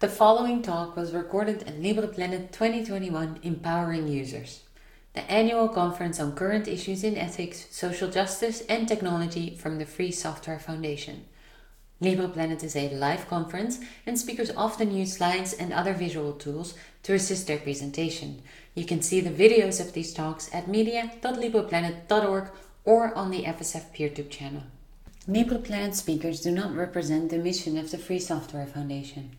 The following talk was recorded at LibrePlanet 2021 Empowering Users, the annual conference on current issues in ethics, social justice, and technology from the Free Software Foundation. LibrePlanet is a live conference, and speakers often use slides and other visual tools to assist their presentation. You can see the videos of these talks at media.libreplanet.org or on the FSF PeerTube channel. LibrePlanet speakers do not represent the mission of the Free Software Foundation.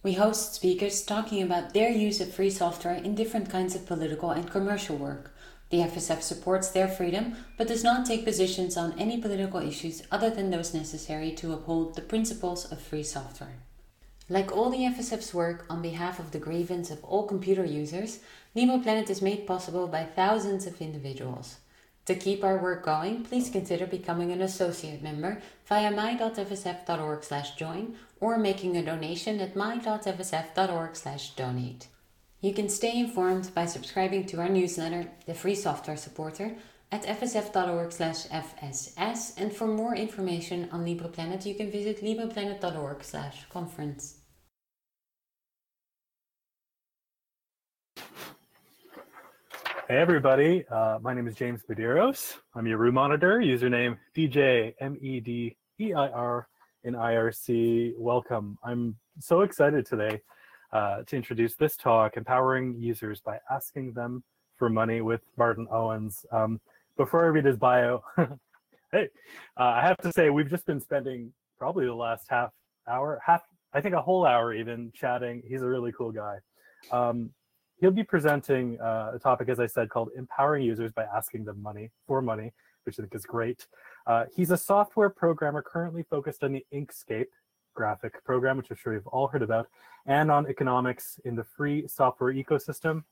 We host speakers talking about their use of free software in different kinds of political and commercial work. The FSF supports their freedom but does not take positions on any political issues other than those necessary to uphold the principles of free software. Like all the FSF's work on behalf of the grievance of all computer users, LibrePlanet is made possible by thousands of individuals. To keep our work going, please consider becoming an associate member via my.fsf.org slash join or making a donation at my.fsf.org slash donate. You can stay informed by subscribing to our newsletter, The Free Software Supporter, at fsf.org slash fss and for more information on LibrePlanet, you can visit libreplanet.org/conference. Hey everybody, uh, my name is James Medeiros. I'm your room monitor, username DJ M-E-D-E-I-R in IRC. Welcome. I'm so excited today uh, to introduce this talk, Empowering Users by Asking Them for Money with Martin Owens. Um, before I read his bio, hey, uh, I have to say we've just been spending probably the last half hour, half, I think a whole hour even chatting. He's a really cool guy. Um, he'll be presenting uh, a topic, as I said, called empowering users by asking them money for money, which I think is great. Uh, he's a software programmer currently focused on the Inkscape graphic program, which I'm sure you've all heard about, and on economics in the free software ecosystem.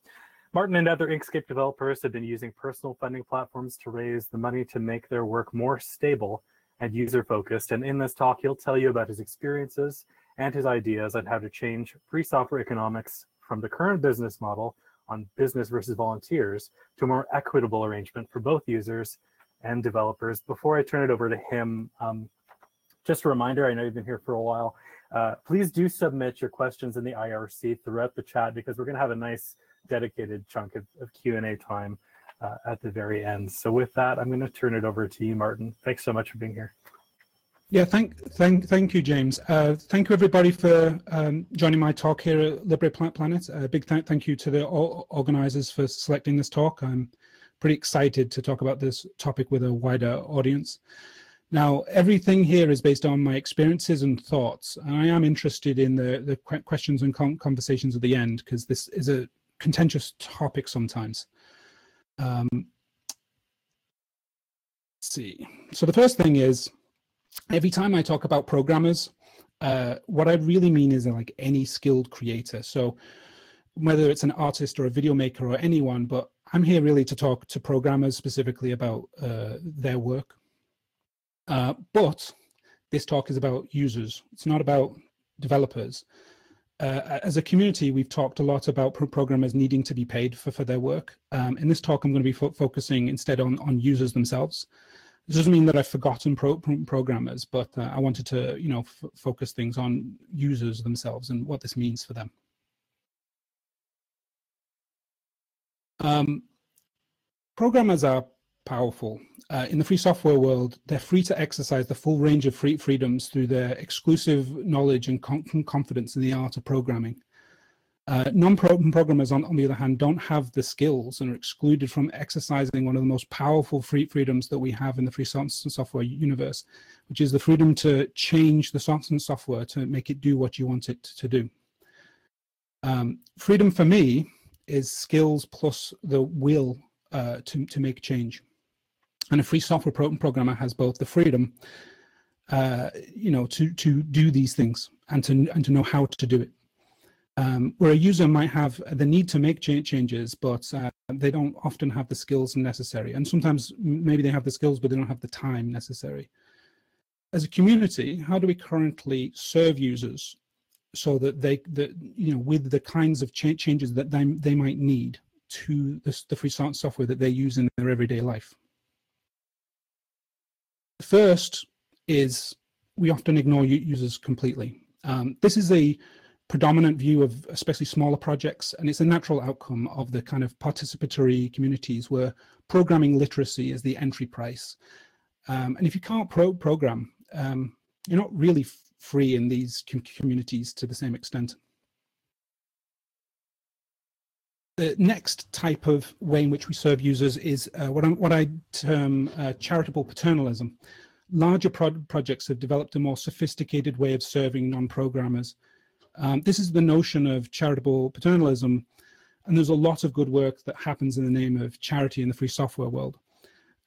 Martin and other Inkscape developers have been using personal funding platforms to raise the money to make their work more stable and user-focused. And in this talk, he'll tell you about his experiences and his ideas on how to change free software economics from the current business model on business versus volunteers to a more equitable arrangement for both users and developers. Before I turn it over to him, um, just a reminder, I know you've been here for a while, uh, please do submit your questions in the IRC throughout the chat because we're going to have a nice dedicated chunk of, of Q&A time uh, at the very end. So with that, I'm going to turn it over to you, Martin. Thanks so much for being here. Yeah, thank, thank, thank you, James. Uh, thank you, everybody, for um, joining my talk here at Libre Planet. A big th thank you to the organizers for selecting this talk. I'm pretty excited to talk about this topic with a wider audience. Now, everything here is based on my experiences and thoughts, and I am interested in the, the questions and conversations at the end because this is a contentious topic sometimes. Um, see. So the first thing is, every time I talk about programmers, uh, what I really mean is like any skilled creator. So whether it's an artist or a video maker or anyone, but I'm here really to talk to programmers specifically about uh, their work. Uh, but this talk is about users. It's not about developers. Uh, as a community, we've talked a lot about pro programmers needing to be paid for, for their work. Um, in this talk, I'm going to be fo focusing instead on, on users themselves. This doesn't mean that I've forgotten pro programmers, but uh, I wanted to, you know, focus things on users themselves and what this means for them. Um, programmers are powerful. Uh, in the free software world, they're free to exercise the full range of free freedoms through their exclusive knowledge and confidence in the art of programming. Uh, Non-programmers, on, on, the other hand, don't have the skills and are excluded from exercising one of the most powerful free freedoms that we have in the free software universe, which is the freedom to change the software to make it do what you want it to do. Um, freedom for me is skills plus the will uh, to, to make change. And a free software pro programmer has both the freedom, uh, you know, to, to do these things and to, and to know how to do it um, where a user might have the need to make changes, but uh, they don't often have the skills necessary. And sometimes maybe they have the skills, but they don't have the time necessary. As a community, how do we currently serve users so that they, that, you know, with the kinds of ch changes that they, they might need to the, the free software that they use in their everyday life? First is we often ignore users completely. Um, this is a predominant view of especially smaller projects, and it's a natural outcome of the kind of participatory communities where programming literacy is the entry price. Um, and if you can't pro program, um, you're not really free in these com communities to the same extent. The next type of way in which we serve users is uh, what, what, i term uh, charitable paternalism. Larger pro projects have developed a more sophisticated way of serving non-programmers. Um, this is the notion of charitable paternalism, and there's a lot of good work that happens in the name of charity in the free software world.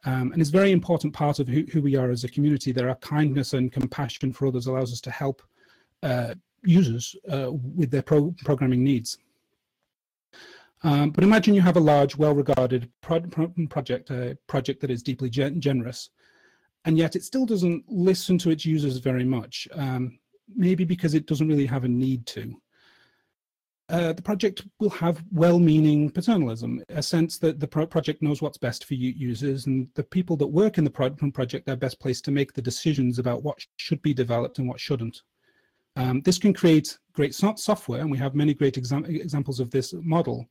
Um, and it's a very important part of who, who, we are as a community. There are kindness and compassion for others allows us to help uh, users uh, with their pro programming needs. Um, but imagine you have a large, well-regarded pro pro project, a project that is deeply gen generous, and yet it still doesn't listen to its users very much, um, maybe because it doesn't really have a need to. Uh, the project will have well-meaning paternalism, a sense that the pro project knows what's best for users, and the people that work in the pro project are best placed to make the decisions about what should be developed and what shouldn't. Um, this can create great software, and we have many great exam examples of this model,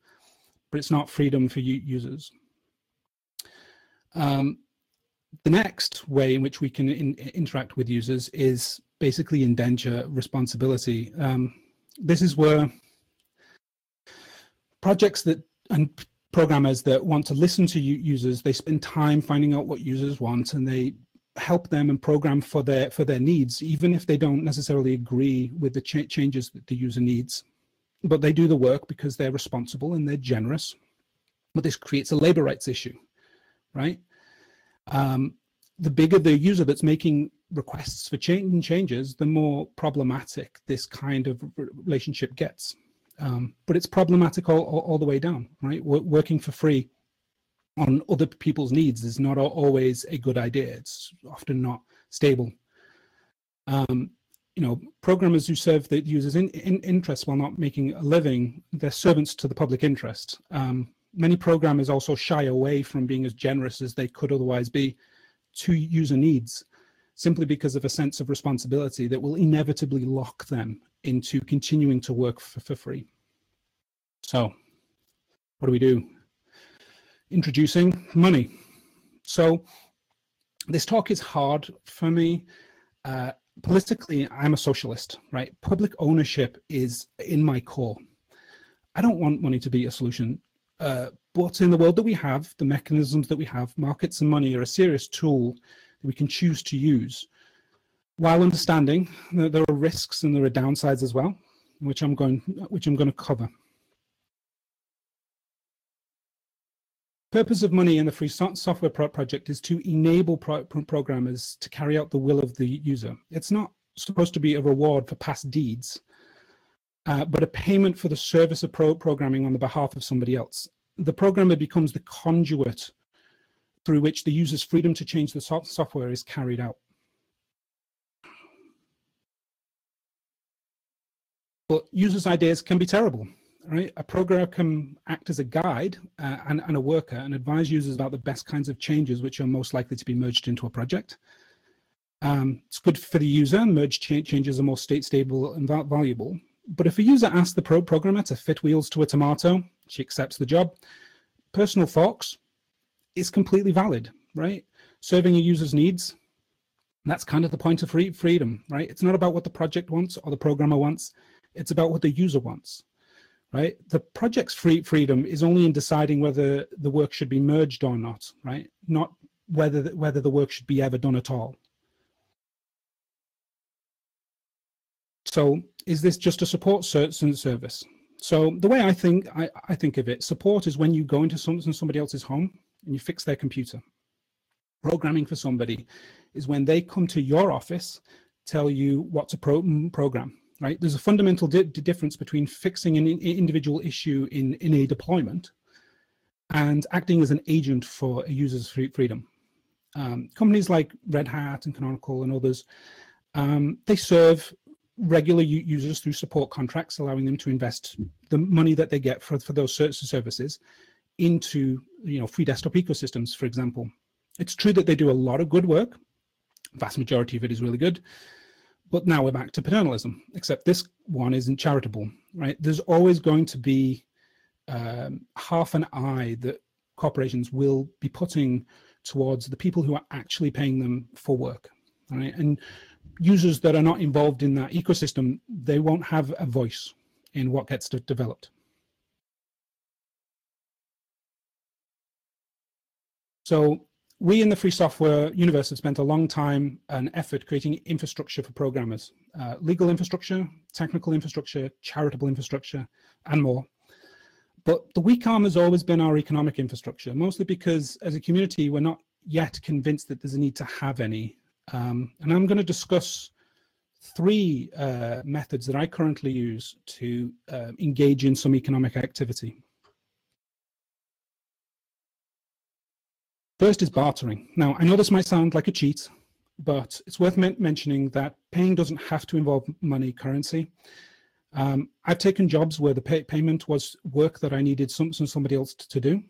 but it's not freedom for users. Um, the next way in which we can in interact with users is basically indenture responsibility. Um, this is where projects that and programmers that want to listen to users, they spend time finding out what users want and they help them and program for their for their needs, even if they don't necessarily agree with the ch changes that the user needs. But they do the work because they're responsible and they're generous. But this creates a labor rights issue, right? Um, the bigger the user that's making requests for change and changes, the more problematic this kind of relationship gets. Um, but it's problematic all, all, all, the way down, right? working for free on other people's needs is not always a good idea. It's often not stable. Um, you know, programmers who serve the users' in, in interests while not making a living, they're servants to the public interest. Um, many programmers also shy away from being as generous as they could otherwise be to user needs, simply because of a sense of responsibility that will inevitably lock them into continuing to work for, for free. So what do we do? Introducing money. So this talk is hard for me. Uh, politically, I'm a socialist, right? Public ownership is in my core. I don't want money to be a solution. Uh, but in the world that we have, the mechanisms that we have, markets and money are a serious tool that we can choose to use while understanding that there are risks and there are downsides as well, which I'm going, which I'm going to cover. Purpose of money in the free software project is to enable pro programmers to carry out the will of the user. It's not supposed to be a reward for past deeds, uh, but a payment for the service of pro programming on the behalf of somebody else. The programmer becomes the conduit through which the user's freedom to change the so software is carried out. But users' ideas can be terrible, right? A programmer can act as a guide uh, and, and a worker and advise users about the best kinds of changes which are most likely to be merged into a project. Um, it's good for the user, merged cha changes are more state stable and valuable. But if a user asks the pro programmer to fit wheels to a tomato, she accepts the job. Personal thoughts is completely valid, right? Serving a user's needs, that's kind of the point of free freedom, right? It's not about what the project wants or the programmer wants. It's about what the user wants, right? The project's free freedom is only in deciding whether the work should be merged or not, right? Not whether the, whether the work should be ever done at all. So is this just a support service? So the way I think I, I think of it, support is when you go into some, somebody else's home and you fix their computer. Programming for somebody is when they come to your office, tell you what to pro program right? There's a fundamental di difference between fixing an in individual issue in, in a deployment and acting as an agent for a user's free freedom. Um, companies like Red Hat and Canonical and others, um, they serve regular users through support contracts, allowing them to invest the money that they get for, for those services into you know free desktop ecosystems, for example. It's true that they do a lot of good work. Vast majority of it is really good but now we're back to paternalism, except this one isn't charitable, right? There's always going to be um, half an eye that corporations will be putting towards the people who are actually paying them for work, right? And users that are not involved in that ecosystem, they won't have a voice in what gets developed. So we in the free software universe have spent a long time and effort creating infrastructure for programmers, uh, legal infrastructure, technical infrastructure, charitable infrastructure, and more. But the weak arm has always been our economic infrastructure, mostly because as a community, we're not yet convinced that there's a need to have any. Um, and I'm going to discuss three uh, methods that I currently use to uh, engage in some economic activity. First is bartering. Now, I know this might sound like a cheat, but it's worth men mentioning that paying doesn't have to involve money currency. Um, I've taken jobs where the pay payment was work that I needed some, some somebody else to do.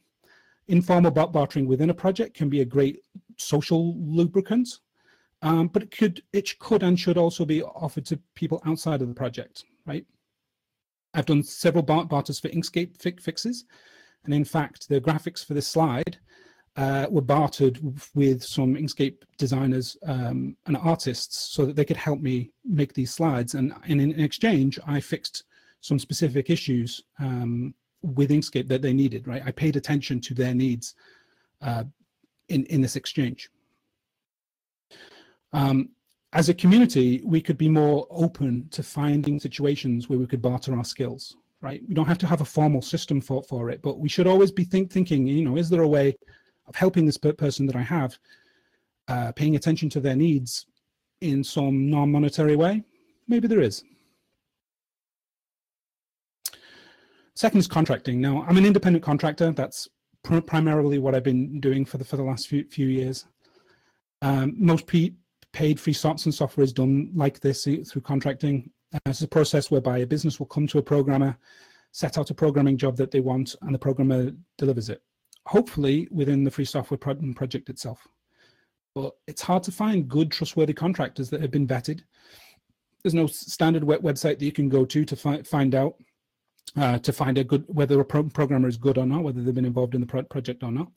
Informal bartering within a project can be a great social lubricant, um, but it could it could and should also be offered to people outside of the project, right? I've done several barters for Inkscape fi fixes, and in fact, the graphics for this slide uh, were bartered with some Inkscape designers um, and artists so that they could help me make these slides. And, and in, exchange, I fixed some specific issues um, with Inkscape that they needed, right? I paid attention to their needs uh, in, in this exchange. Um, as a community, we could be more open to finding situations where we could barter our skills, right? We don't have to have a formal system for, for it, but we should always be think, thinking, you know, is there a way of helping this person that I have, uh, paying attention to their needs in some non-monetary way? Maybe there is. Second is contracting. Now, I'm an independent contractor. That's pr primarily what I've been doing for the for the last few few years. Um, most paid free software and software is done like this through contracting. Uh, it's a process whereby a business will come to a programmer, set out a programming job that they want, and the programmer delivers it hopefully within the free software project itself. But it's hard to find good, trustworthy contractors that have been vetted. There's no standard web website that you can go to to fi find out, uh, to find a good whether a pro programmer is good or not, whether they've been involved in the pro project or not.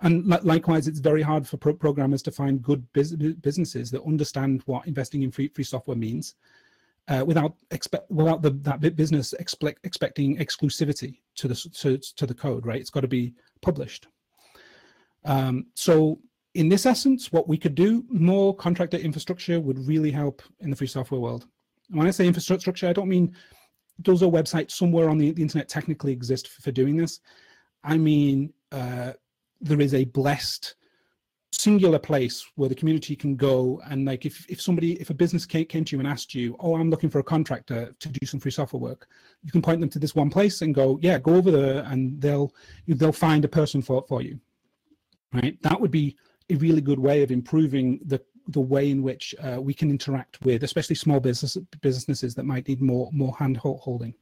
And li likewise, it's very hard for pro programmers to find good bus businesses that understand what investing in free, free software means uh, without expect without the that business expect, expecting exclusivity to the to, to the code right? It's got to be published. Um, so in this essence what we could do more contractor infrastructure would really help in the free software world. And when i say infrastructure i don't mean does a website somewhere on the, the internet technically exist for, for doing this? I mean uh, there is a blessed singular place where the community can go and like if, if somebody if a business came, to you and asked you oh i'm looking for a contractor to do some free software work you can point them to this one place and go yeah go over there and they'll they'll find a person for for you right? That would be a really good way of improving the the way in which uh, we can interact with especially small business businesses that might need more more hand holding.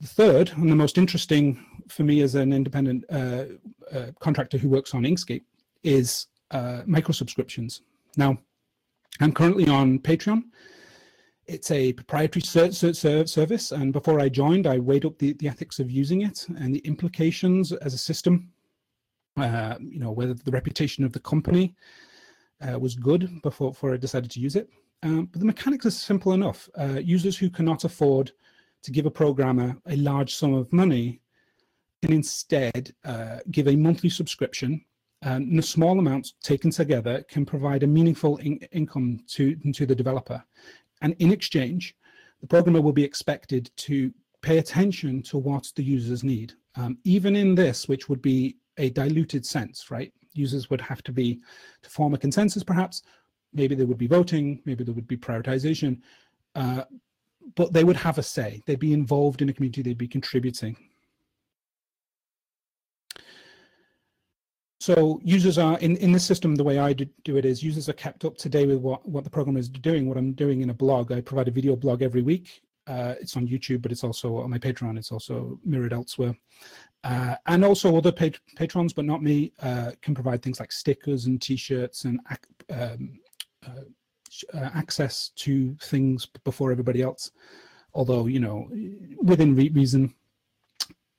The third and the most interesting for me as an independent uh, uh, contractor who works on Inkscape is uh, micro subscriptions. Now, I'm currently on Patreon. It's a proprietary service, and before I joined, I weighed up the, the ethics of using it and the implications as a system. Uh, you know, whether the reputation of the company uh, was good before, before I decided to use it. Um, but the mechanics are simple enough. Uh, users who cannot afford to give a programmer a large sum of money can instead uh, give a monthly subscription the small amounts taken together can provide a meaningful in income to, to the developer. And in exchange, the programmer will be expected to pay attention to what the users need. Um, even in this, which would be a diluted sense, right? Users would have to be, to form a consensus perhaps, maybe they would be voting, maybe there would be prioritization, uh, but they would have a say. They'd be involved in a community, they'd be contributing. So users are in, in this system, the way I do, do, it is users are kept up to date with what, what the program is doing, what I'm doing in a blog. I provide a video blog every week. Uh, it's on YouTube, but it's also on my Patreon. It's also mirrored elsewhere. Uh, and also other pat patrons, but not me, uh, can provide things like stickers and t-shirts and um, uh, uh, access to things before everybody else. Although, you know, within re reason,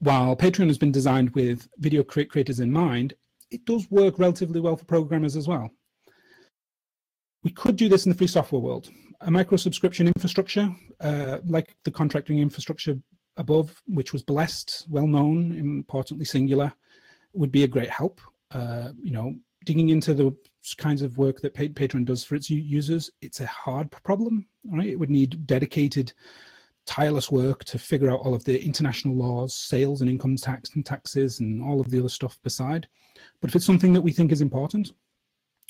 while Patreon has been designed with video creators in mind, it does work relatively well for programmers as well. We could do this in the free software world. A micro subscription infrastructure, uh, like the contracting infrastructure above, which was blessed, well known, importantly singular, would be a great help. Uh, you know, digging into the kinds of work that Patreon does for its users, it's a hard problem, right? It would need dedicated, tireless work to figure out all of the international laws, sales and income tax and taxes, and all of the other stuff beside. But if it's something that we think is important,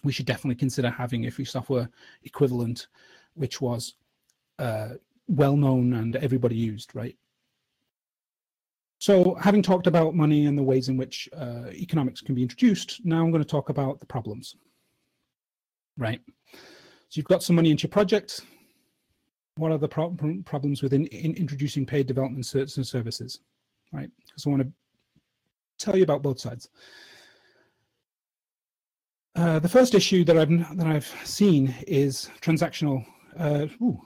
we should definitely consider having a free software equivalent, which was uh, well known and everybody used, right? So having talked about money and the ways in which uh, economics can be introduced, now I'm going to talk about the problems, right? So you've got some money into your project. What are the pro problems within in introducing paid development services, right? Because I want to tell you about both sides. Uh, the first issue that I've that I've seen is transactional. Uh, ooh,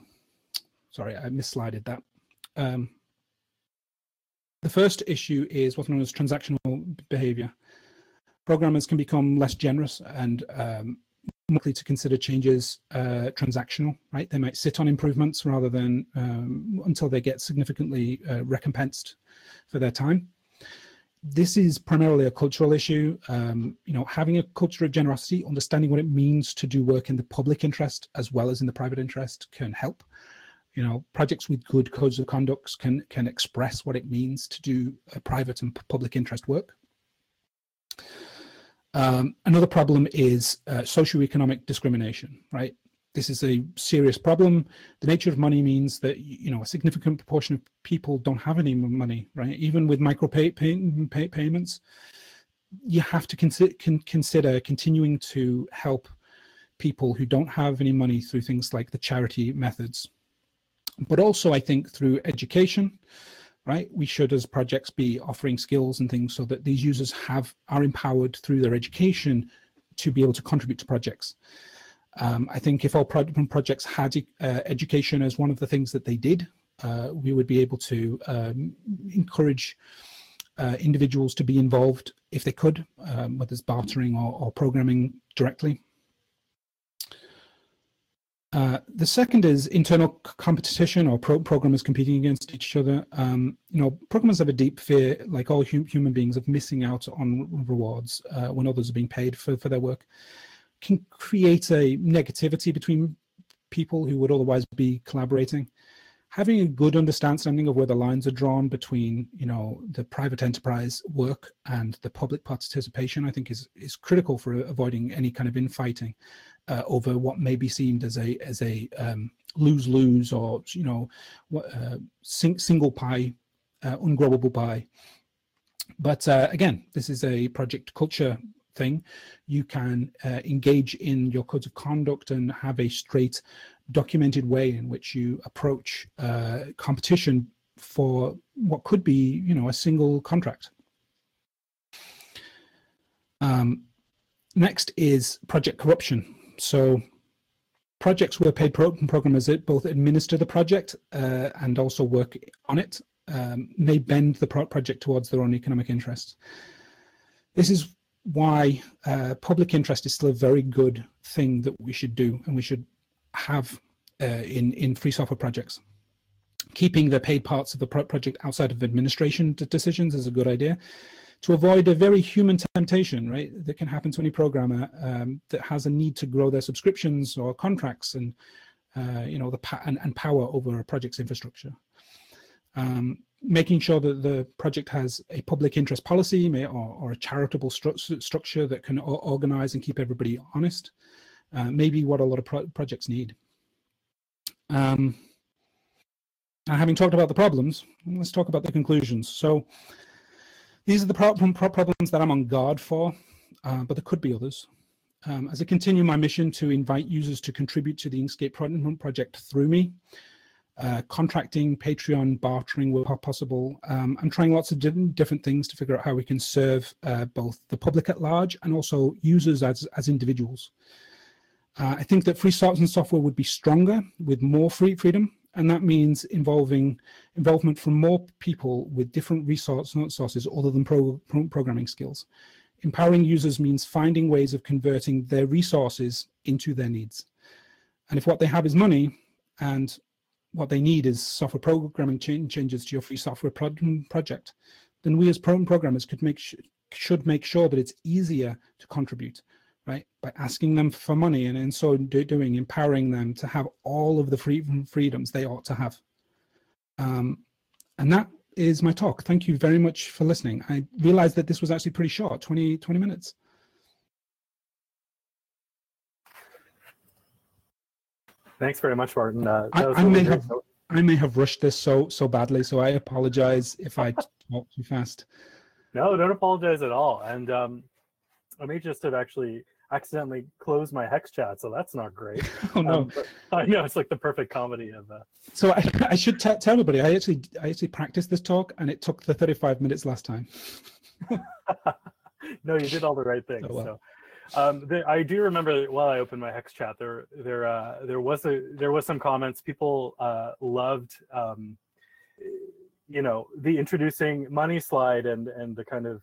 sorry, I misslided that. Um, the first issue is what's known as transactional behavior. Programmers can become less generous and um, likely to consider changes uh, transactional, right? They might sit on improvements rather than um, until they get significantly uh, recompensed for their time. This is primarily a cultural issue. Um, you know, having a culture of generosity, understanding what it means to do work in the public interest as well as in the private interest can help. You know projects with good codes of conduct can can express what it means to do a private and public interest work. Um, another problem is uh, socioeconomic discrimination right this is a serious problem the nature of money means that you know a significant proportion of people don't have any money right even with micro pay, pay, pay payments you have to con consider continuing to help people who don't have any money through things like the charity methods but also I think through education, right? We should, as projects, be offering skills and things so that these users have are empowered through their education to be able to contribute to projects. Um, I think if all pro projects had uh, education as one of the things that they did, uh, we would be able to um, encourage uh, individuals to be involved if they could, um, whether it's bartering or, or programming directly. Uh, the second is internal competition or pro programmers competing against each other. Um, you know, programmers have a deep fear, like all hum human beings, of missing out on rewards uh, when others are being paid for, for their work. Can create a negativity between people who would otherwise be collaborating. Having a good understanding of where the lines are drawn between, you know, the private enterprise work and the public participation, I think is is critical for avoiding any kind of infighting uh, over what may be seen as a as a um, lose lose or you know uh, sing, single pie, uh, ungrowable pie. But uh, again, this is a project culture thing. You can uh, engage in your codes of conduct and have a straight, documented way in which you approach uh, competition for what could be, you know, a single contract. Um, next is project corruption. So projects where paid pro programmers both administer the project uh, and also work on it um, may bend the pro project towards their own economic interests. This is why uh, public interest is still a very good thing that we should do and we should have uh, in, in free software projects. Keeping the paid parts of the pro project outside of administration decisions is a good idea to avoid a very human temptation, right, that can happen to any programmer um, that has a need to grow their subscriptions or contracts and, uh, you know, the and, and, power over a project's infrastructure. Um, making sure that the project has a public interest policy or, or, a charitable stru structure that can organize and keep everybody honest, uh, maybe what a lot of pro projects need. Um, having talked about the problems, let's talk about the conclusions. So these are the problem, problems that I'm on guard for, uh, but there could be others. Um, as I continue my mission to invite users to contribute to the Inkscape project through me, uh, contracting, Patreon, bartering were possible. Um, I'm trying lots of different, different things to figure out how we can serve uh, both the public at large and also users as, as individuals. Uh, I think that free source and software would be stronger with more free freedom, and that means involving involvement from more people with different resource sources other than pro, pro, programming skills. Empowering users means finding ways of converting their resources into their needs. And if what they have is money and what they need is software programming changes to your free software pro project, then we as pro programmers could make should make sure that it's easier to contribute, right? By asking them for money and in so doing, empowering them to have all of the free freedoms they ought to have. Um, and that is my talk. Thank you very much for listening. I realized that this was actually pretty short, 20, 20 minutes. Thanks very much, Martin. Uh, I, I may have I may have rushed this so so badly, so I apologize if I talk too fast. No, don't apologize at all. And um, I may just have actually accidentally closed my HexChat, so that's not great. oh no! Um, I know it's like the perfect comedy of. Uh... So I, I should t- tell everybody. I actually I actually practiced this talk, and it took the thirty-five minutes last time. no, you did all the right things. Oh. So um, the, I do remember that while I opened my HexChat, there there uh, there was a there was some comments. People uh, loved, um, you know, the introducing money slide and and the kind of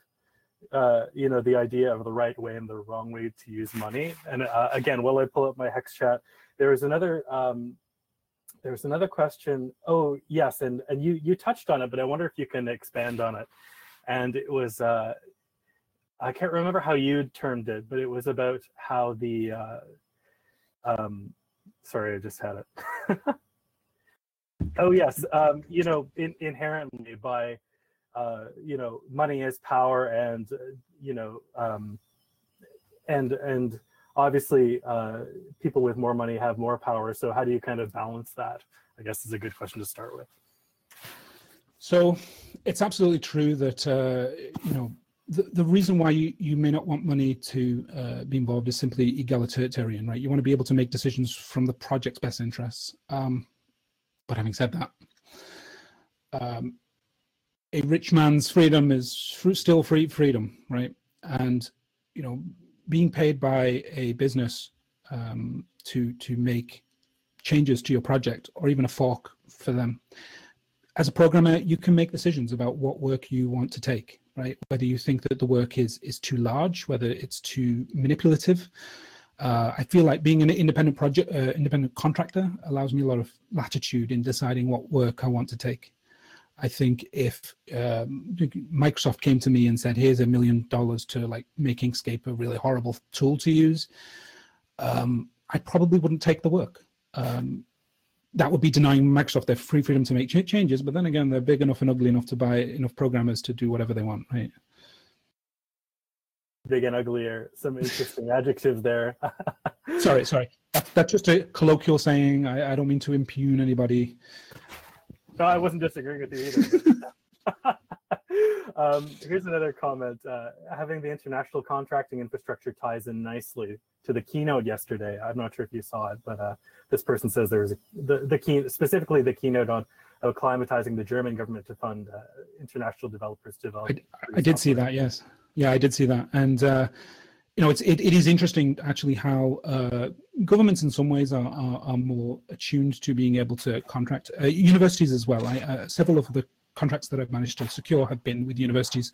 uh, you know the idea of the right way and the wrong way to use money. And uh, again, while I pull up my HexChat, there was another um, there was another question. Oh yes, and and you you touched on it, but I wonder if you can expand on it. And it was uh, I can't remember how you termed it, but it was about how the uh, um, sorry, I just had it. oh yes, um, you know, in, inherently by uh, you know, money is power, and uh, you know, um, and and obviously, uh, people with more money have more power. So how do you kind of balance that? I guess is a good question to start with. So it's absolutely true that uh, you know the, the reason why you, you may not want money to uh, be involved is simply egalitarian, right? You want to be able to make decisions from the project's best interests. Um, but having said that, um, a rich man's freedom is still free freedom, right? And you know, being paid by a business um, to to make changes to your project or even a fork for them, as a programmer, you can make decisions about what work you want to take right? Whether you think that the work is is too large, whether it's too manipulative. Uh, I feel like being an independent project, uh, independent contractor allows me a lot of latitude in deciding what work I want to take. I think if um, Microsoft came to me and said, "Here's a million dollars to like make Inkscape a really horrible tool to use," um, I probably wouldn't take the work. Um, that would be denying Microsoft their free freedom to make ch- changes. But then again, they're big enough and ugly enough to buy enough programmers to do whatever they want, right? Big and ugly are some interesting adjectives there. sorry, sorry. That, that's just a colloquial saying. I, I don't mean to impugn anybody. No, I wasn't disagreeing with you either. um, here's another comment. Uh, having the international contracting infrastructure ties in nicely to the keynote yesterday. I'm not sure if you saw it, but uh, this person says there was a, the the key specifically the keynote on acclimatizing the German government to fund uh, international developers to develop. I, I did see that. Yes, yeah, I did see that, and uh, you know, it's it, it is interesting actually how uh, governments in some ways are, are, are more attuned to being able to contract uh, universities as well. I, uh, several of the contracts that I've managed to secure have been with universities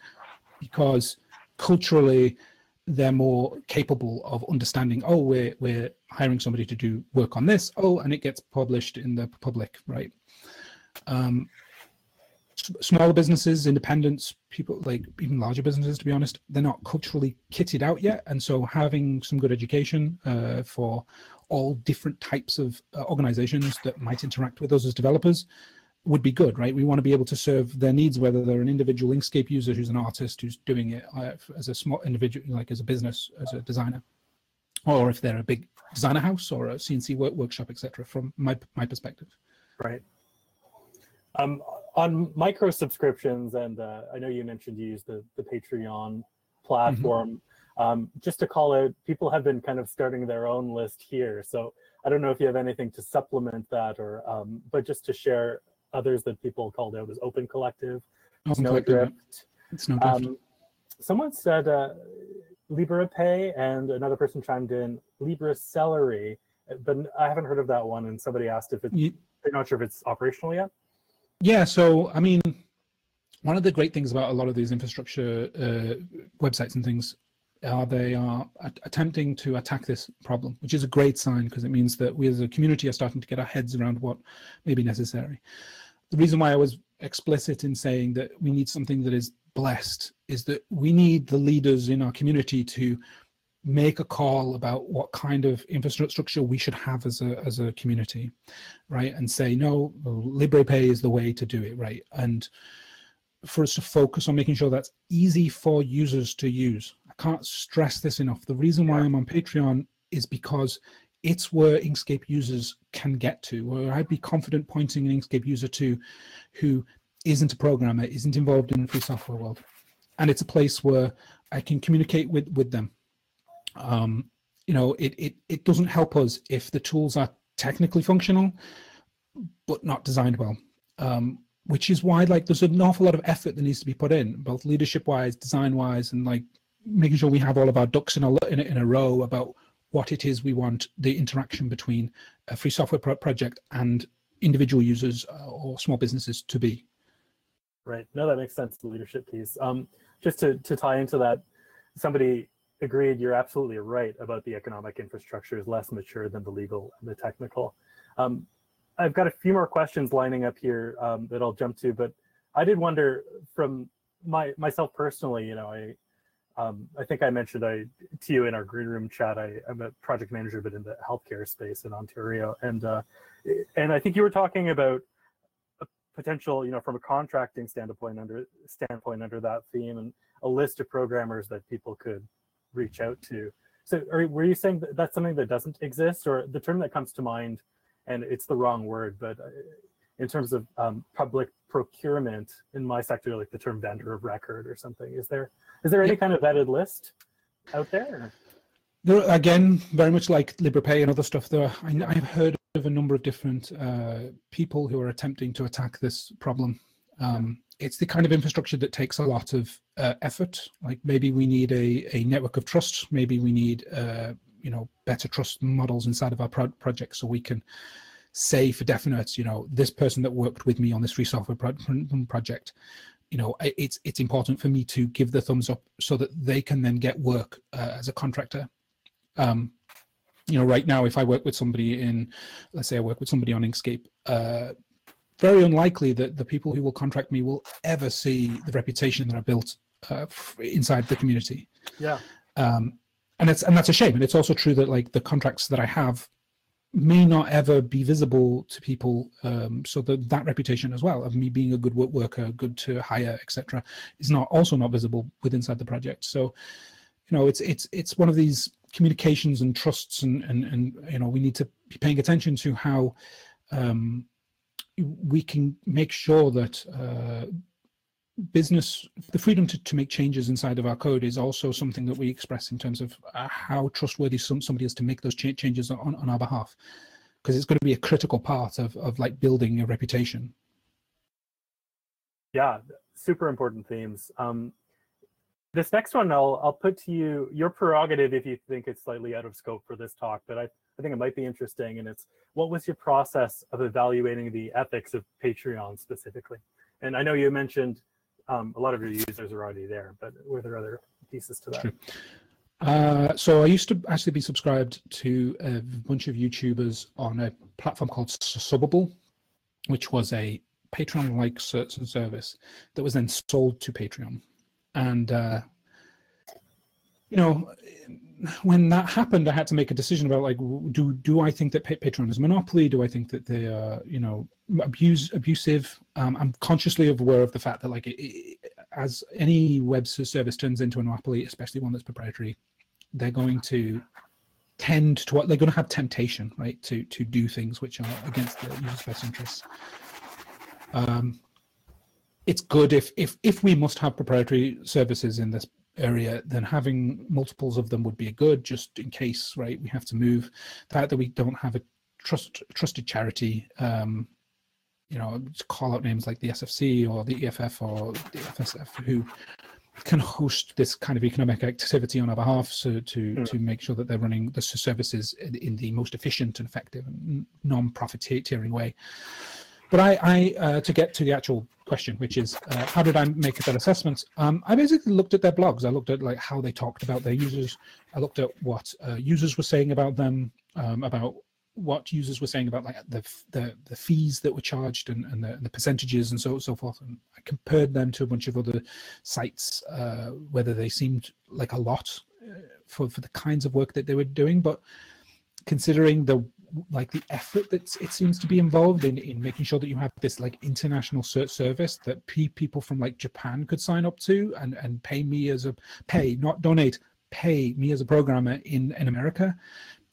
because culturally they're more capable of understanding oh we're we're hiring somebody to do work on this. Oh and it gets published in the public right? Um, smaller businesses independents people like even larger businesses to be honest they're not culturally kitted out yet. And so having some good education uh, for all different types of uh, organizations that might interact with us as developers would be good, right? We want to be able to serve their needs, whether they're an individual Inkscape user who's an artist who's doing it uh, as a small individual, like as a business, as a designer, or if they're a big designer house or a CNC work, workshop, etc. From my my perspective, right. Um, on micro subscriptions, and uh, I know you mentioned you use the the Patreon platform. Mm-hmm. Um, just to call out, people have been kind of starting their own list here. So I don't know if you have anything to supplement that, or um, but just to share others that people called out as Open Collective, Open Snowdrift. Snowdrift. Um, someone said, uh, Liberapay, and another person chimed in Libra Celery, but I haven't heard of that one. And somebody asked if it's, You- they're not sure if it's operational yet. Yeah, so I mean, one of the great things about a lot of these infrastructure uh, websites and things are they are at- attempting to attack this problem, which is a great sign because it means that we as a community are starting to get our heads around what may be necessary. The reason why I was explicit in saying that we need something that is blessed is that we need the leaders in our community to make a call about what kind of infrastructure we should have as a as a community right? And say no liberapay is the way to do it right? And for us to focus on making sure that's easy for users to use. I can't stress this enough. The reason why i'm on patreon is because it's where inkscape users can get to where i'd be confident pointing an inkscape user to who isn't a programmer isn't involved in the free software world. And it's a place where i can communicate with with them. Um, you know it, it it doesn't help us if the tools are technically functional but not designed well. Um, which is why like there's an awful lot of effort that needs to be put in both leadership wise design wise and like making sure we have all of our ducks in a, in a, in a row about what it is we want the interaction between a free software pro- project and individual users uh, or small businesses to be Right. No, that makes sense. The leadership piece. Um, just to to tie into that, somebody agreed. You're absolutely right about the economic infrastructure is less mature than the legal and the technical. Um, I've got a few more questions lining up here um, that I'll jump to, but I did wonder from my myself personally. You know, I um, I think I mentioned I to you in our green room chat. I, I'm a project manager, but in the healthcare space in Ontario, and uh, and I think you were talking about a potential, you know, from a contracting standpoint under standpoint under that theme, and a list of programmers that people could reach out to. So, are, were you saying that that's something that doesn't exist, or the term that comes to mind, and it's the wrong word, but uh, in terms of um, public procurement in my sector, like the term vendor of record or something, is there is there any kind of vetted list out there? There, again, very much like Liberapay and other stuff, there, I, I've heard of a number of different uh, people who are attempting to attack this problem. Um, it's the kind of infrastructure that takes a lot of uh, effort. Like maybe we need a, a network of trust. Maybe we need uh, you know better trust models inside of our pro- project so we can say for definite, you know, this person that worked with me on this free software pro- project, you know, it's it's important for me to give the thumbs up so that they can then get work uh, as a contractor um, you know, right now, if I work with somebody in, let's say I work with somebody on Inkscape, uh, very unlikely that the people who will contract me will ever see the reputation that I built uh, inside the community. Yeah. Um, and it's and that's a shame. And it's also true that like the contracts that I have may not ever be visible to people. Um, so that that reputation as well of me being a good worker, good to hire, etc., is not also not visible with inside the project. So, you know, it's it's it's one of these communications and trusts and and and you know we need to be paying attention to how um, we can make sure that uh, business the freedom to, to make changes inside of our code is also something that we express in terms of uh, how trustworthy some, somebody is to make those cha- changes on, on our behalf because it's going to be a critical part of, of like building a reputation yeah super important themes um, this next one I'll I'll put to you your prerogative if you think it's slightly out of scope for this talk, but I, I think it might be interesting. And it's what was your process of evaluating the ethics of Patreon specifically? And I know you mentioned um, a lot of your users are already there, but were there other pieces to that? Uh, so I used to actually be subscribed to a bunch of YouTubers on a platform called Subbable, which was a Patreon-like search and service that was then sold to Patreon and uh, you know when that happened i had to make a decision about like do do i think that patreon is a monopoly? Do i think that they are you know abuse abusive? Um, i'm consciously aware of the fact that like it, it, as any web service turns into a monopoly especially one that's proprietary they're going to tend to what they're going to have temptation right to to do things which are against the user's best interests. Um, it's good if if if we must have proprietary services in this area then having multiples of them would be a good just in case right we have to move the fact that we don't have a trust trusted charity um you know to call out names like the sfc or the eff or the fsf who can host this kind of economic activity on our behalf so to mm. to make sure that they're running the services in, in the most efficient and effective and non-profiteering way but I, I uh, to get to the actual question, which is uh, how did I make that assessment? Um, I basically looked at their blogs. I looked at like how they talked about their users. I looked at what uh, users were saying about them, um, about what users were saying about like the the, the fees that were charged and, and the, the, percentages and so so forth. And I compared them to a bunch of other sites, uh, whether they seemed like a lot uh, for for the kinds of work that they were doing, but considering the like the effort that it seems to be involved in in making sure that you have this like international search service that people from like Japan could sign up to and and pay me as a pay not donate pay me as a programmer in in America.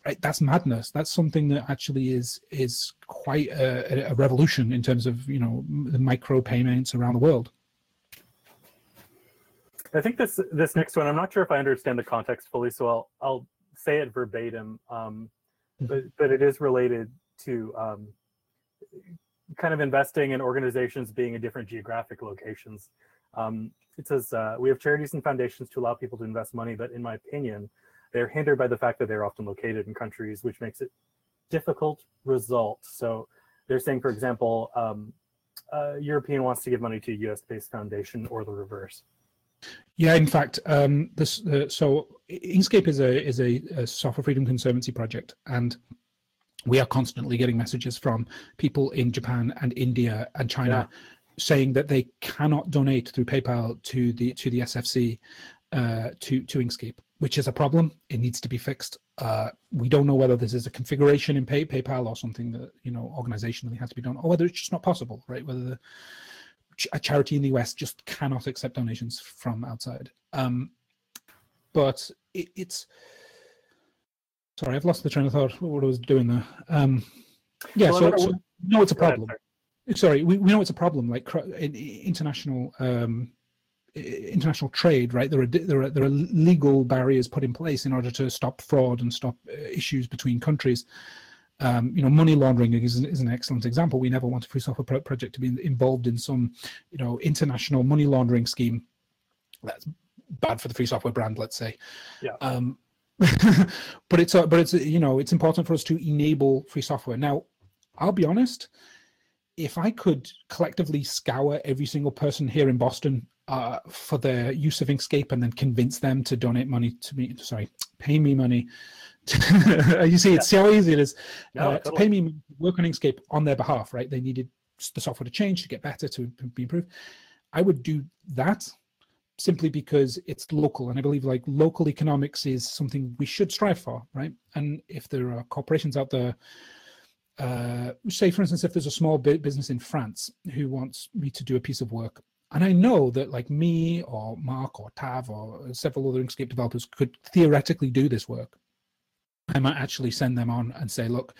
Right that's madness. That's something that actually is is quite a, a revolution in terms of you know the micro payments around the world. I think this this next one I'm not sure if I understand the context fully so I'll I'll say it verbatim. Um, but but it is related to um, kind of investing in organizations being in different geographic locations. Um, it says uh, we have charities and foundations to allow people to invest money, but in my opinion, they're hindered by the fact that they're often located in countries, which makes it difficult result. So they're saying, for example, um, European wants to give money to a US-based foundation, or the reverse. Yeah, in fact, um, this uh, so Inkscape is a is a, a, software freedom conservancy project, and we are constantly getting messages from people in Japan and India and China yeah. saying that they cannot donate through PayPal to the to the SFC uh, to to Inkscape, which is a problem. It needs to be fixed. Uh, we don't know whether this is a configuration in Pay, PayPal or something that you know organizationally has to be done, or whether it's just not possible, right? Whether the a charity in the US just cannot accept donations from outside. Um, but it, it's sorry, I've lost the train of thought. What I was doing there. Um, yeah, well, so, so no, it's a problem. Ahead, sorry, we, we know it's a problem. Like international um, international trade, right? There are there are there are legal barriers put in place in order to stop fraud and stop uh, issues between countries. Um, you know, money laundering is, is, an excellent example. We never want a free software pro- project to be involved in some, you know, international money laundering scheme. That's bad for the free software brand, let's say. Yeah. Um, but it's a, but it's you know it's important for us to enable free software. Now, I'll be honest. If I could collectively scour every single person here in Boston uh, for their use of Inkscape and then convince them to donate money to me, sorry, pay me money you see, it's yeah. how easy it is no, uh, totally. to pay me work on Inkscape on their behalf, right? They needed the software to change to get better to be improved. I would do that simply because it's local, and I believe like local economics is something we should strive for, right? And if there are corporations out there, uh, say for instance, if there's a small business in France who wants me to do a piece of work, and I know that like me or Mark or Tav or several other Inkscape developers could theoretically do this work I might actually send them on and say, look,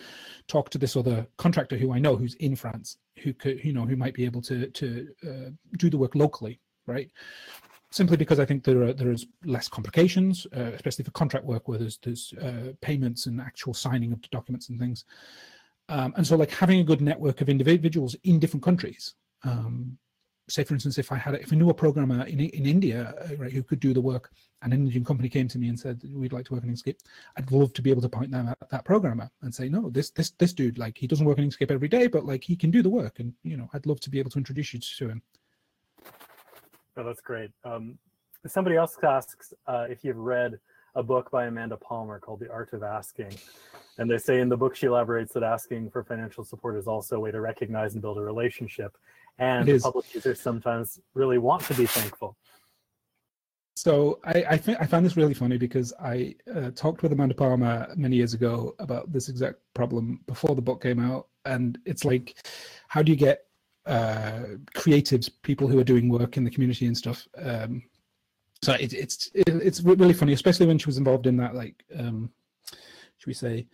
talk to this other contractor who I know who's in France, who could, you know, who might be able to to uh, do the work locally, right? Simply because I think there are there is less complications, uh, especially for contract work where there's there's uh, payments and actual signing of documents and things. Um, and so, like having a good network of individuals in different countries um, say for instance if i had if i knew a programmer in, in india uh, right who could do the work an indian company came to me and said we'd like to work in inkscape i'd love to be able to point them at that programmer and say no this this this dude like he doesn't work in inkscape every day but like he can do the work and you know i'd love to be able to introduce you to him. Oh that's great. Um, somebody else asks uh, if you've read a book by Amanda Palmer called The Art of Asking. And they say in the book, she elaborates that asking for financial support is also a way to recognize and build a relationship and public users sometimes really want to be thankful. So I I, th- I found this really funny because I uh, talked with Amanda Palmer many years ago about this exact problem before the book came out, and it's like, how do you get uh, creatives, people who are doing work in the community and stuff? Um, so it, it's it, it's really funny, especially when she was involved in that like um, should we say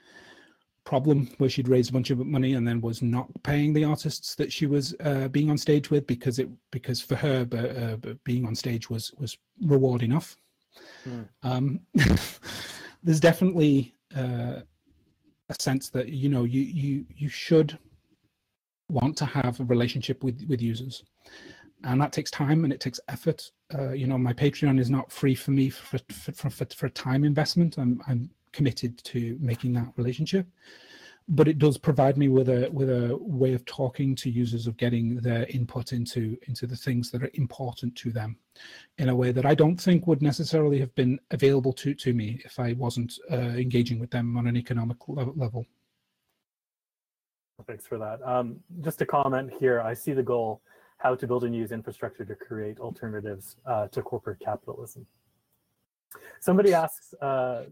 problem where she'd raised a bunch of money and then was not paying the artists that she was uh, being on stage with because it because for her uh, being on stage was was reward enough mm. um, there's definitely uh, a sense that you know you you you should want to have a relationship with with users and that takes time and it takes effort Uh, you know, my Patreon is not free for me for for, for, for time investment. I'm I'm committed to making that relationship but it does provide me with a with a way of talking to users of getting their input into into the things that are important to them in a way that I don't think would necessarily have been available to to me if I wasn't uh, engaging with them on an economic level. Thanks for that. Um, just a comment here. I see the goal: how to build and use infrastructure to create alternatives uh, to corporate capitalism. Somebody asks, uh,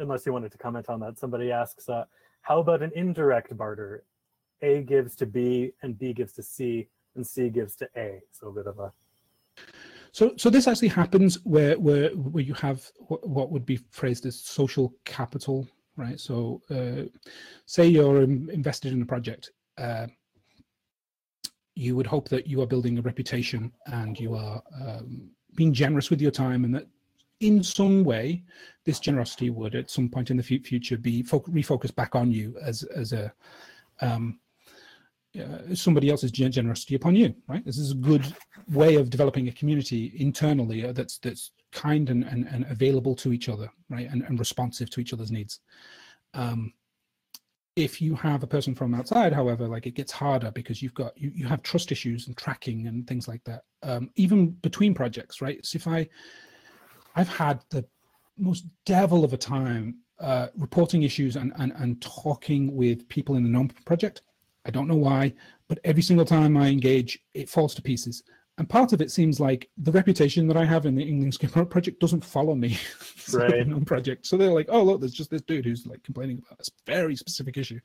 unless you wanted to comment on that, somebody asks uh, how about an indirect barter? A gives to B and B gives to C and C gives to A. So a bit of a so, so this actually happens where where where you have what would be phrased as social capital, right? So, uh, say you're invested in a project, uh, you would hope that you are building a reputation and you are um, being generous with your time, and that in some way, this generosity would at some point in the future be refocused back on you as as a um, uh, somebody else's generosity upon you. Right. This is a good way of developing a community internally uh, that's that's kind and, and, and available to each other, right, and, and responsive to each other's needs. Um, if you have a person from outside, however, like it gets harder because you've got you, you have trust issues and tracking and things like that. Um, even between projects, right? So if I I've had the most devil of a time uh, reporting issues and, and, and talking with people in the GNOME project. I don't know why, but every single time I engage, it falls to pieces. And part of it seems like the reputation that I have in the England Inkscape project doesn't follow me. right. GNOME project. So they're like, oh look, there's just this dude who's like complaining about this very specific issue.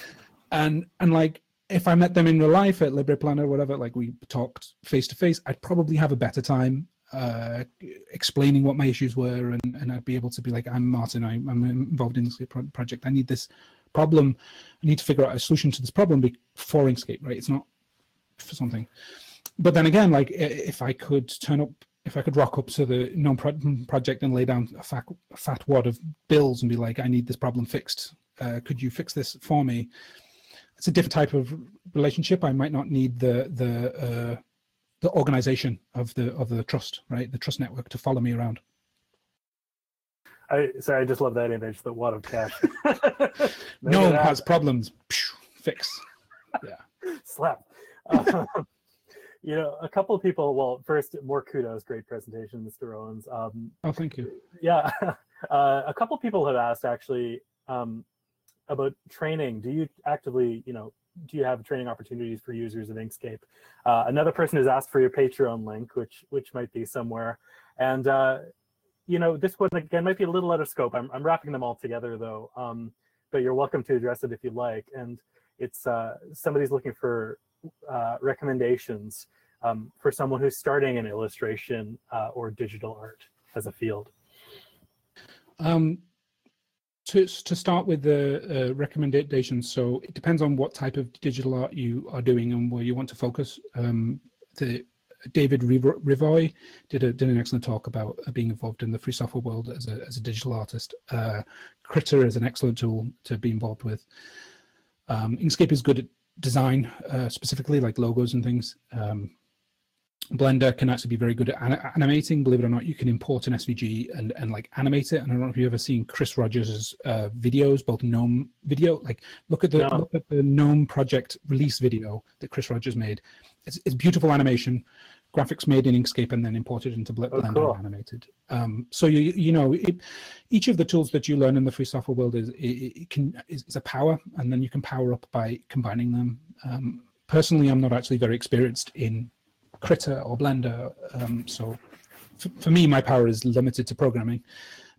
and and like if I met them in real life at LibrePlanet or whatever, like we talked face to face, I'd probably have a better time uh, explaining what my issues were, and, and I'd be able to be like, I'm Martin, I, am involved in this project. I need this problem. I need to figure out a solution to this problem before Inkscape, right? It's not for something. But then again, like if I could turn up, if I could rock up to the GNOME project and lay down a fat, a fat wad of bills and be like, I need this problem fixed. Uh, could you fix this for me? It's a different type of relationship. I might not need the the uh, the organization of the of the trust, right? The trust network to follow me around. I sorry, I just love that image, the wad of cash. no one has problems. Fix. Yeah. Slap. Um, you know, a couple of people. Well, first, more kudos. Great presentation, Mr. Owens. Um, oh, thank you. Yeah, uh, a couple of people have asked actually um, about training. Do you actively, you know, do you have training opportunities for users of Inkscape? Uh, another person has asked for your Patreon link, which which might be somewhere. And uh, you know, this one again might be a little out of scope. I'm I'm wrapping them all together though. Um, but you're welcome to address it if you like. And it's uh, somebody's looking for uh, recommendations um, for someone who's starting in illustration uh, or digital art as a field. Um, to, to start with the uh, recommendations, so it depends on what type of digital art you are doing and where you want to focus. Um, the David Revoy did a, did an excellent talk about uh, being involved in the free software world as a as a digital artist. Uh, Krita is an excellent tool to be involved with. Um, Inkscape is good at design, uh, specifically like logos and things. Um, Blender can actually be very good at an- animating. Believe it or not, you can import an SVG and, and like animate it. And I don't know if you've ever seen Chris Rogers' uh, videos, both GNOME video. Like look at the no. look at the GNOME project release video that Chris Rogers made. It's, it's beautiful animation, graphics made in Inkscape and then imported into Blender oh, cool. and animated. Um, so you you know it, each of the tools that you learn in the free software world is it, it can is, is, a power, and then you can power up by combining them. Um, personally, I'm not actually very experienced in Krita or Blender. Um, so for, for, me, my power is limited to programming,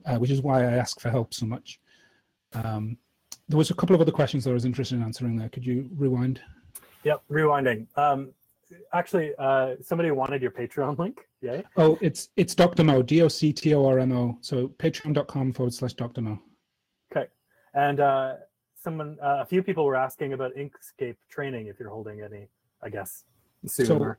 uh, which is why I ask for help so much. Um, there was a couple of other questions that I was interested in answering there. Could you rewind? Yep, rewinding. Um, actually, uh, somebody wanted your Patreon link. Yeah. Oh, it's it's Dr. Mo, D O C T O R M O. So patreon.com forward slash Dr. Mo. Okay. And uh, someone, uh, a few people were asking about Inkscape training if you're holding any, I guess, sooner. So,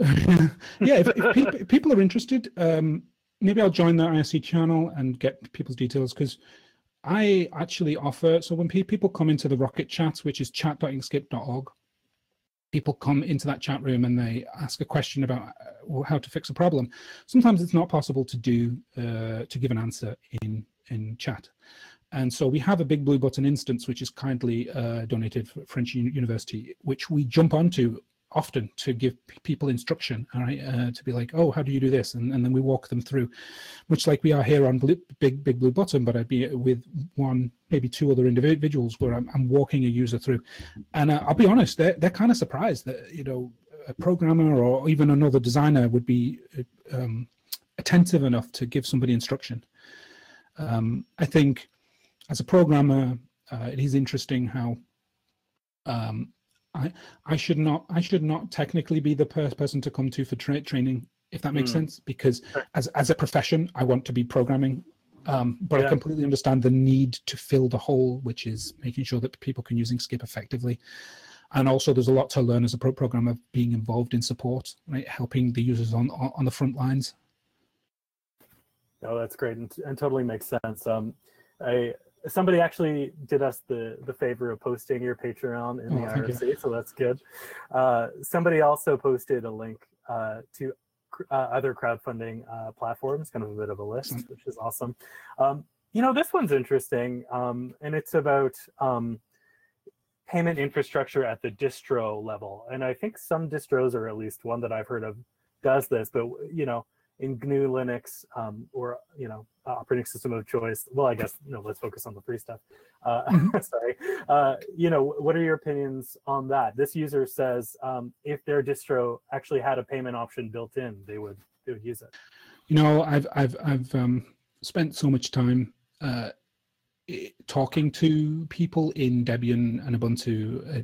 yeah, if, if people, people, are interested, um, maybe I'll join the IRC channel and get people's details because I actually offer. So when pe- people come into the Rocket chat, which is chat.inkscape.org, people come into that chat room and they ask a question about how to fix a problem. Sometimes it's not possible to do uh, to give an answer in in chat. And so we have a big blue button instance, which is kindly uh, donated for French University, which we jump onto often to give people instruction, all right, uh, to be like, oh, how do you do this? And, and then we walk them through, much like we are here on Big Big Blue Button, but I'd be with one, maybe two other individuals where I'm, I'm walking a user through. And uh, I'll be honest, they're, they're kind of surprised that, you know, a programmer or even another designer would be um, attentive enough to give somebody instruction. Um, I think as a programmer, uh, it is interesting how um, I I should not I should not technically be the per- person to come to for tra- training if that makes mm. sense because as as a profession I want to be programming um, but yeah. I completely understand the need to fill the hole which is making sure that people can use Inkscape effectively. And also there's a lot to learn as a pro programmer being involved in support right? Helping the users on on the front lines. Oh that's great and, and totally makes sense. Um, I somebody actually did us the the favor of posting your Patreon in oh, the IRC, so that's good. Uh, somebody also posted a link uh, to uh, other crowdfunding uh, platforms, kind of a bit of a list, which is awesome. Um, you know, this one's interesting, um, and it's about um, payment infrastructure at the distro level. And I think some distros, or at least one that I've heard of, does this. But you know, in GNU Linux um, or you know operating system of choice. Well, I guess you know let's focus on the free stuff. Uh, mm-hmm. sorry. Uh, you know, what are your opinions on that? This user says um, if their distro actually had a payment option built in, they would they would use it. You know, I've I've I've um, spent so much time uh, talking to people in Debian and Ubuntu. Uh,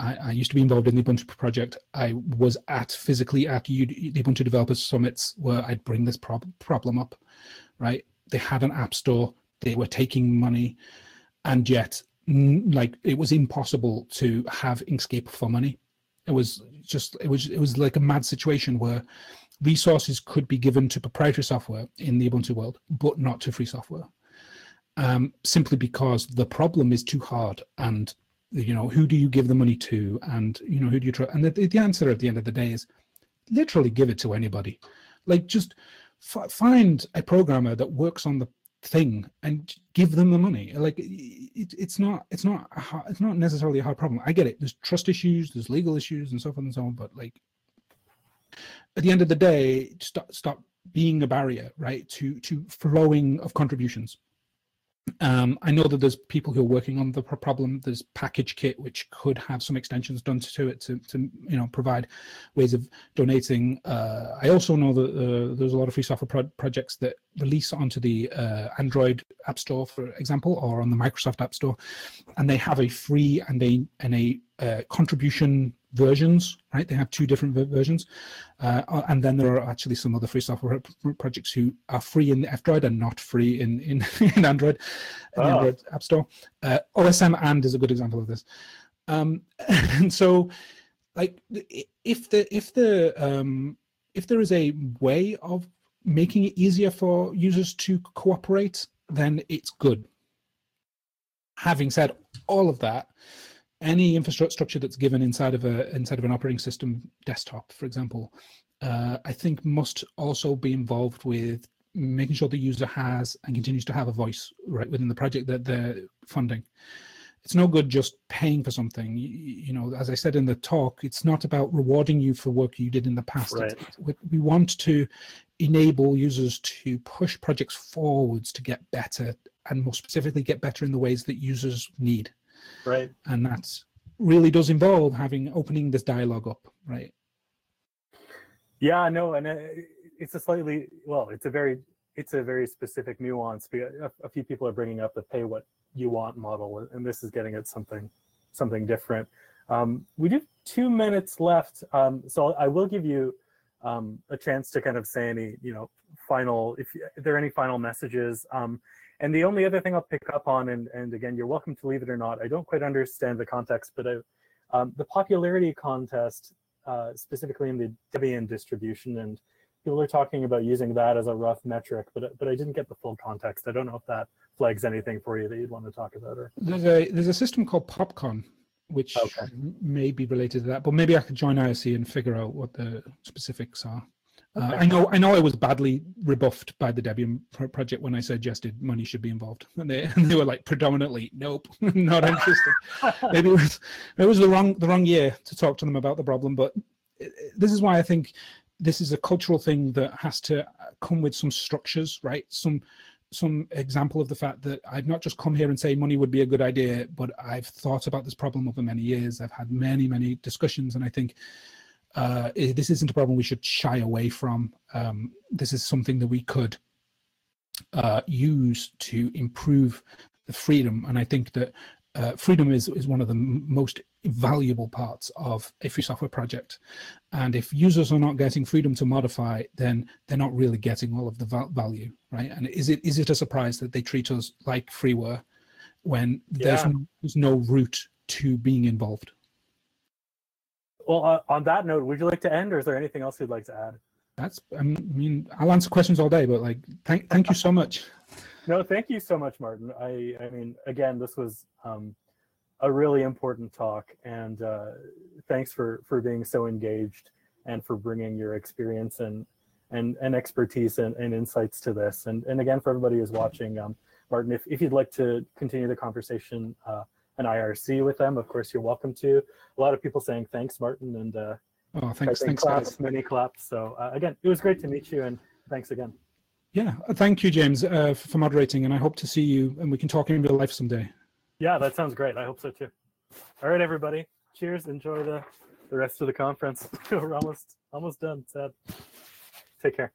I, I, used to be involved in the Ubuntu project. I was at physically at the Ubuntu Developers Summits where I'd bring this prob- problem up, right? They had an app store, they were taking money, and yet, like, it was impossible to have Inkscape for money. It was just, it was, it was like a mad situation where resources could be given to proprietary software in the Ubuntu world, but not to free software um, simply because the problem is too hard and you know who do you give the money to and you know who do you try and the, the answer at the end of the day is literally give it to anybody. Like just f- find a programmer that works on the thing and give them the money. Like it, it's not it's not hard, it's not necessarily a hard problem. I get it. There's trust issues there's legal issues and so forth and so on but like at the end of the day stop stop being a barrier right to to flowing of contributions um, I know that there's people who are working on the problem. There's PackageKit, which could have some extensions done to it to, to you know provide ways of donating. Uh, I also know that uh, there's a lot of free software pro- projects that release onto the uh, Android App Store, for example, or on the Microsoft App Store, and they have a free and a and a uh, contribution versions, right? They have two different versions. Uh, uh, and then there are actually some other free software projects who are free in the F-Droid and not free in, in, in Android, oh. Android App Store. Uh, OsmAnd is a good example of this. Um, and so, like, if the if the um, if there is a way of making it easier for users to cooperate, then it's good. Having said all of that, any infrastructure that's given inside of a inside of an operating system desktop, for example, uh, I think must also be involved with making sure the user has and continues to have a voice right within the project that they're funding. It's no good just paying for something. You, you know, as I said in the talk, it's not about rewarding you for work you did in the past. Right. we want to enable users to push projects forwards to get better and more specifically get better in the ways that users need right. And that's really does involve having opening this dialogue up right? Yeah no and uh, it's a slightly well it's a very it's a very specific nuance a, a few people are bringing up the pay what you want model and this is getting at something something different. Um, we do two minutes left um, so i will give you um, a chance to kind of say any you know final if, if there are any final messages. Um, and the only other thing I'll pick up on, and, and again, you're welcome to leave it or not. I don't quite understand the context, but I, um, the popularity contest, uh, specifically in the Debian distribution, and people are talking about using that as a rough metric, but but I didn't get the full context. I don't know if that flags anything for you that you'd want to talk about. Or there's a there's a system called PopCon, which okay. may be related to that, but maybe I could join IRC and figure out what the specifics are. Uh, I know, I know, I was badly rebuffed by the Debian project when I suggested money should be involved, and they, and they were like predominantly, "Nope, not interested." maybe it was it was the wrong the wrong year to talk to them about the problem, but this is why I think this is a cultural thing that has to come with some structures, right? Some some example of the fact that I've not just come here and say money would be a good idea, but I've thought about this problem over many years. I've had many, many discussions, and I think uh, this isn't a problem we should shy away from. Um, this is something that we could uh, use to improve the freedom, and I think that uh, freedom is, is one of the most valuable parts of a free software project. And if users are not getting freedom to modify, then they're not really getting all of the val- value, right? And is it is it a surprise that they treat us like freeware when there's, no, there's no route to being involved? Well, uh, on that note, would you like to end, or is there anything else you'd like to add? That's I mean I'll answer questions all day, but like thank thank you so much. No, thank you so much, Martin. I, I mean, again, this was um, a really important talk, and uh, thanks for for being so engaged and for bringing your experience and and, and expertise and, and insights to this. And and again, for everybody who's watching, um, Martin, if, if you'd like to continue the conversation uh, an IRC with them, of course, you're welcome to. A lot of people saying thanks, Martin, and uh, Oh, thanks, thanks, claps, guys. many claps. So uh, again, it was great to meet you, and thanks again. Yeah, thank you, James, uh, for moderating, and I hope to see you and we can talk in real life someday. Yeah, that sounds great. I hope so too. All right, everybody. Cheers. Enjoy the the rest of the conference. We're almost almost done. Sad. Take care.